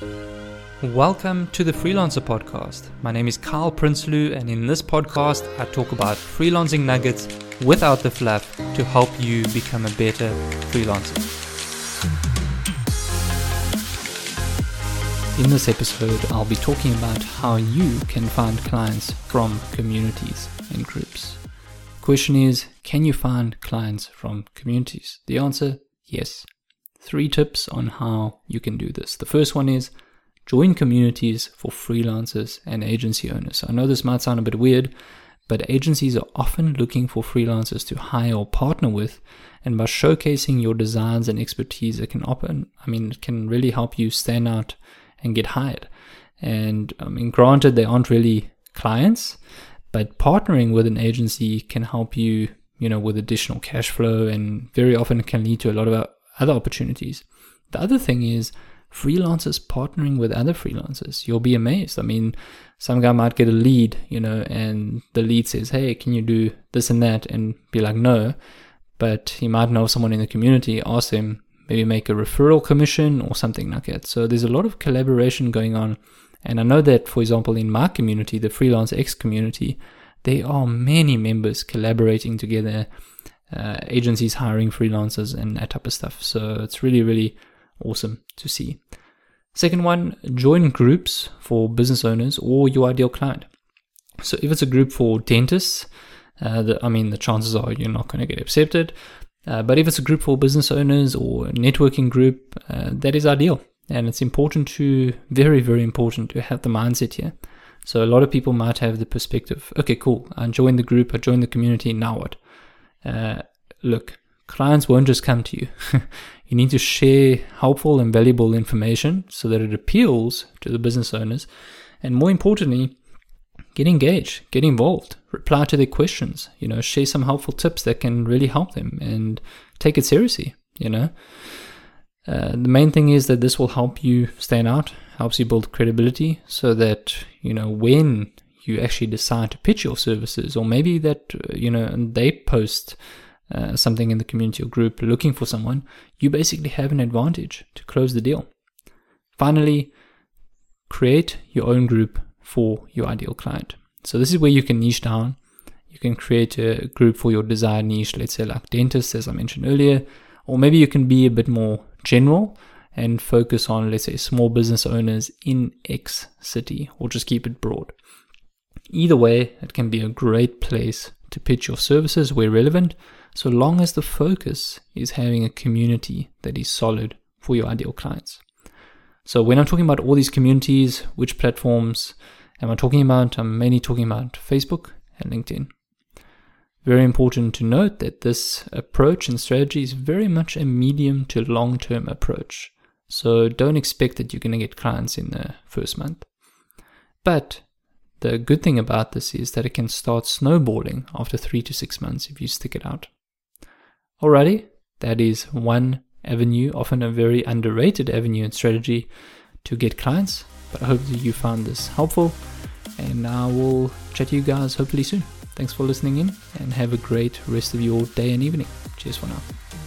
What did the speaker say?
Welcome to the Freelancer Podcast. My name is Kyle Prinsloo, and in this podcast, I talk about freelancing nuggets without the fluff to help you become a better freelancer. In this episode, I'll be talking about how you can find clients from communities and groups. Question is, can you find clients from communities? The answer, yes. Three tips on how you can do this. The first one is join communities for freelancers and agency owners. I know this might sound a bit weird, but agencies are often looking for freelancers to hire or partner with, and by showcasing your designs and expertise, it can open, I mean, it can really help you stand out and get hired. And I mean, granted, they aren't really clients, but partnering with an agency can help you, you know, with additional cash flow, and very often can lead to a lot of other opportunities. The other thing is freelancers partnering with other freelancers. You'll be amazed. I mean, some guy might get a lead, you know, and the lead says, Hey, can you do this and that? And be like, No. But he might know someone in the community, ask him, maybe make a referral commission or something like that. So there's a lot of collaboration going on. And I know that, for example, in my community, the Freelance X community, there are many members collaborating together, uh, agencies hiring freelancers and that type of stuff. So it's really, really awesome to see. Second one, join groups for business owners or your ideal client. So if it's a group for dentists, uh, the, I mean, the chances are you're not going to get accepted. Uh, but if it's a group for business owners or networking group, uh, that is ideal. And it's important to, very, very important to have the mindset here. So a lot of people might have the perspective, okay, cool, I joined the group, I joined the community, now what? Uh, look, clients won't just come to you. you need to share helpful and valuable information so that it appeals to the business owners. And more importantly, get engaged, get involved, reply to their questions, you know, share some helpful tips that can really help them and take it seriously, you know. Uh, the main thing is that this will help you stand out, helps you build credibility so that, you know, when you actually decide to pitch your services or maybe that, uh, you know, they post uh, something in the community or group looking for someone, you basically have an advantage to close the deal. Finally, create your own group for your ideal client. So this is where you can niche down. You can create a group for your desired niche, let's say like dentists, as I mentioned earlier, or maybe you can be a bit more general and focus on, let's say, small business owners in X city, or just keep it broad. Either way, it can be a great place to pitch your services where relevant so long as the focus is having a community that is solid for your ideal clients. So when I'm talking about all these communities, which platforms am I talking about? I'm mainly talking about Facebook and LinkedIn. Very important to note that this approach and strategy is very much a medium to long term approach. So don't expect that you're going to get clients in the first month. But the good thing about this is that it can start snowballing after three to six months if you stick it out. Alrighty, that is one avenue, often a very underrated avenue and strategy to get clients. But I hope that you found this helpful, and I will chat to you guys hopefully soon. Thanks for listening in, and have a great rest of your day and evening. Cheers for now.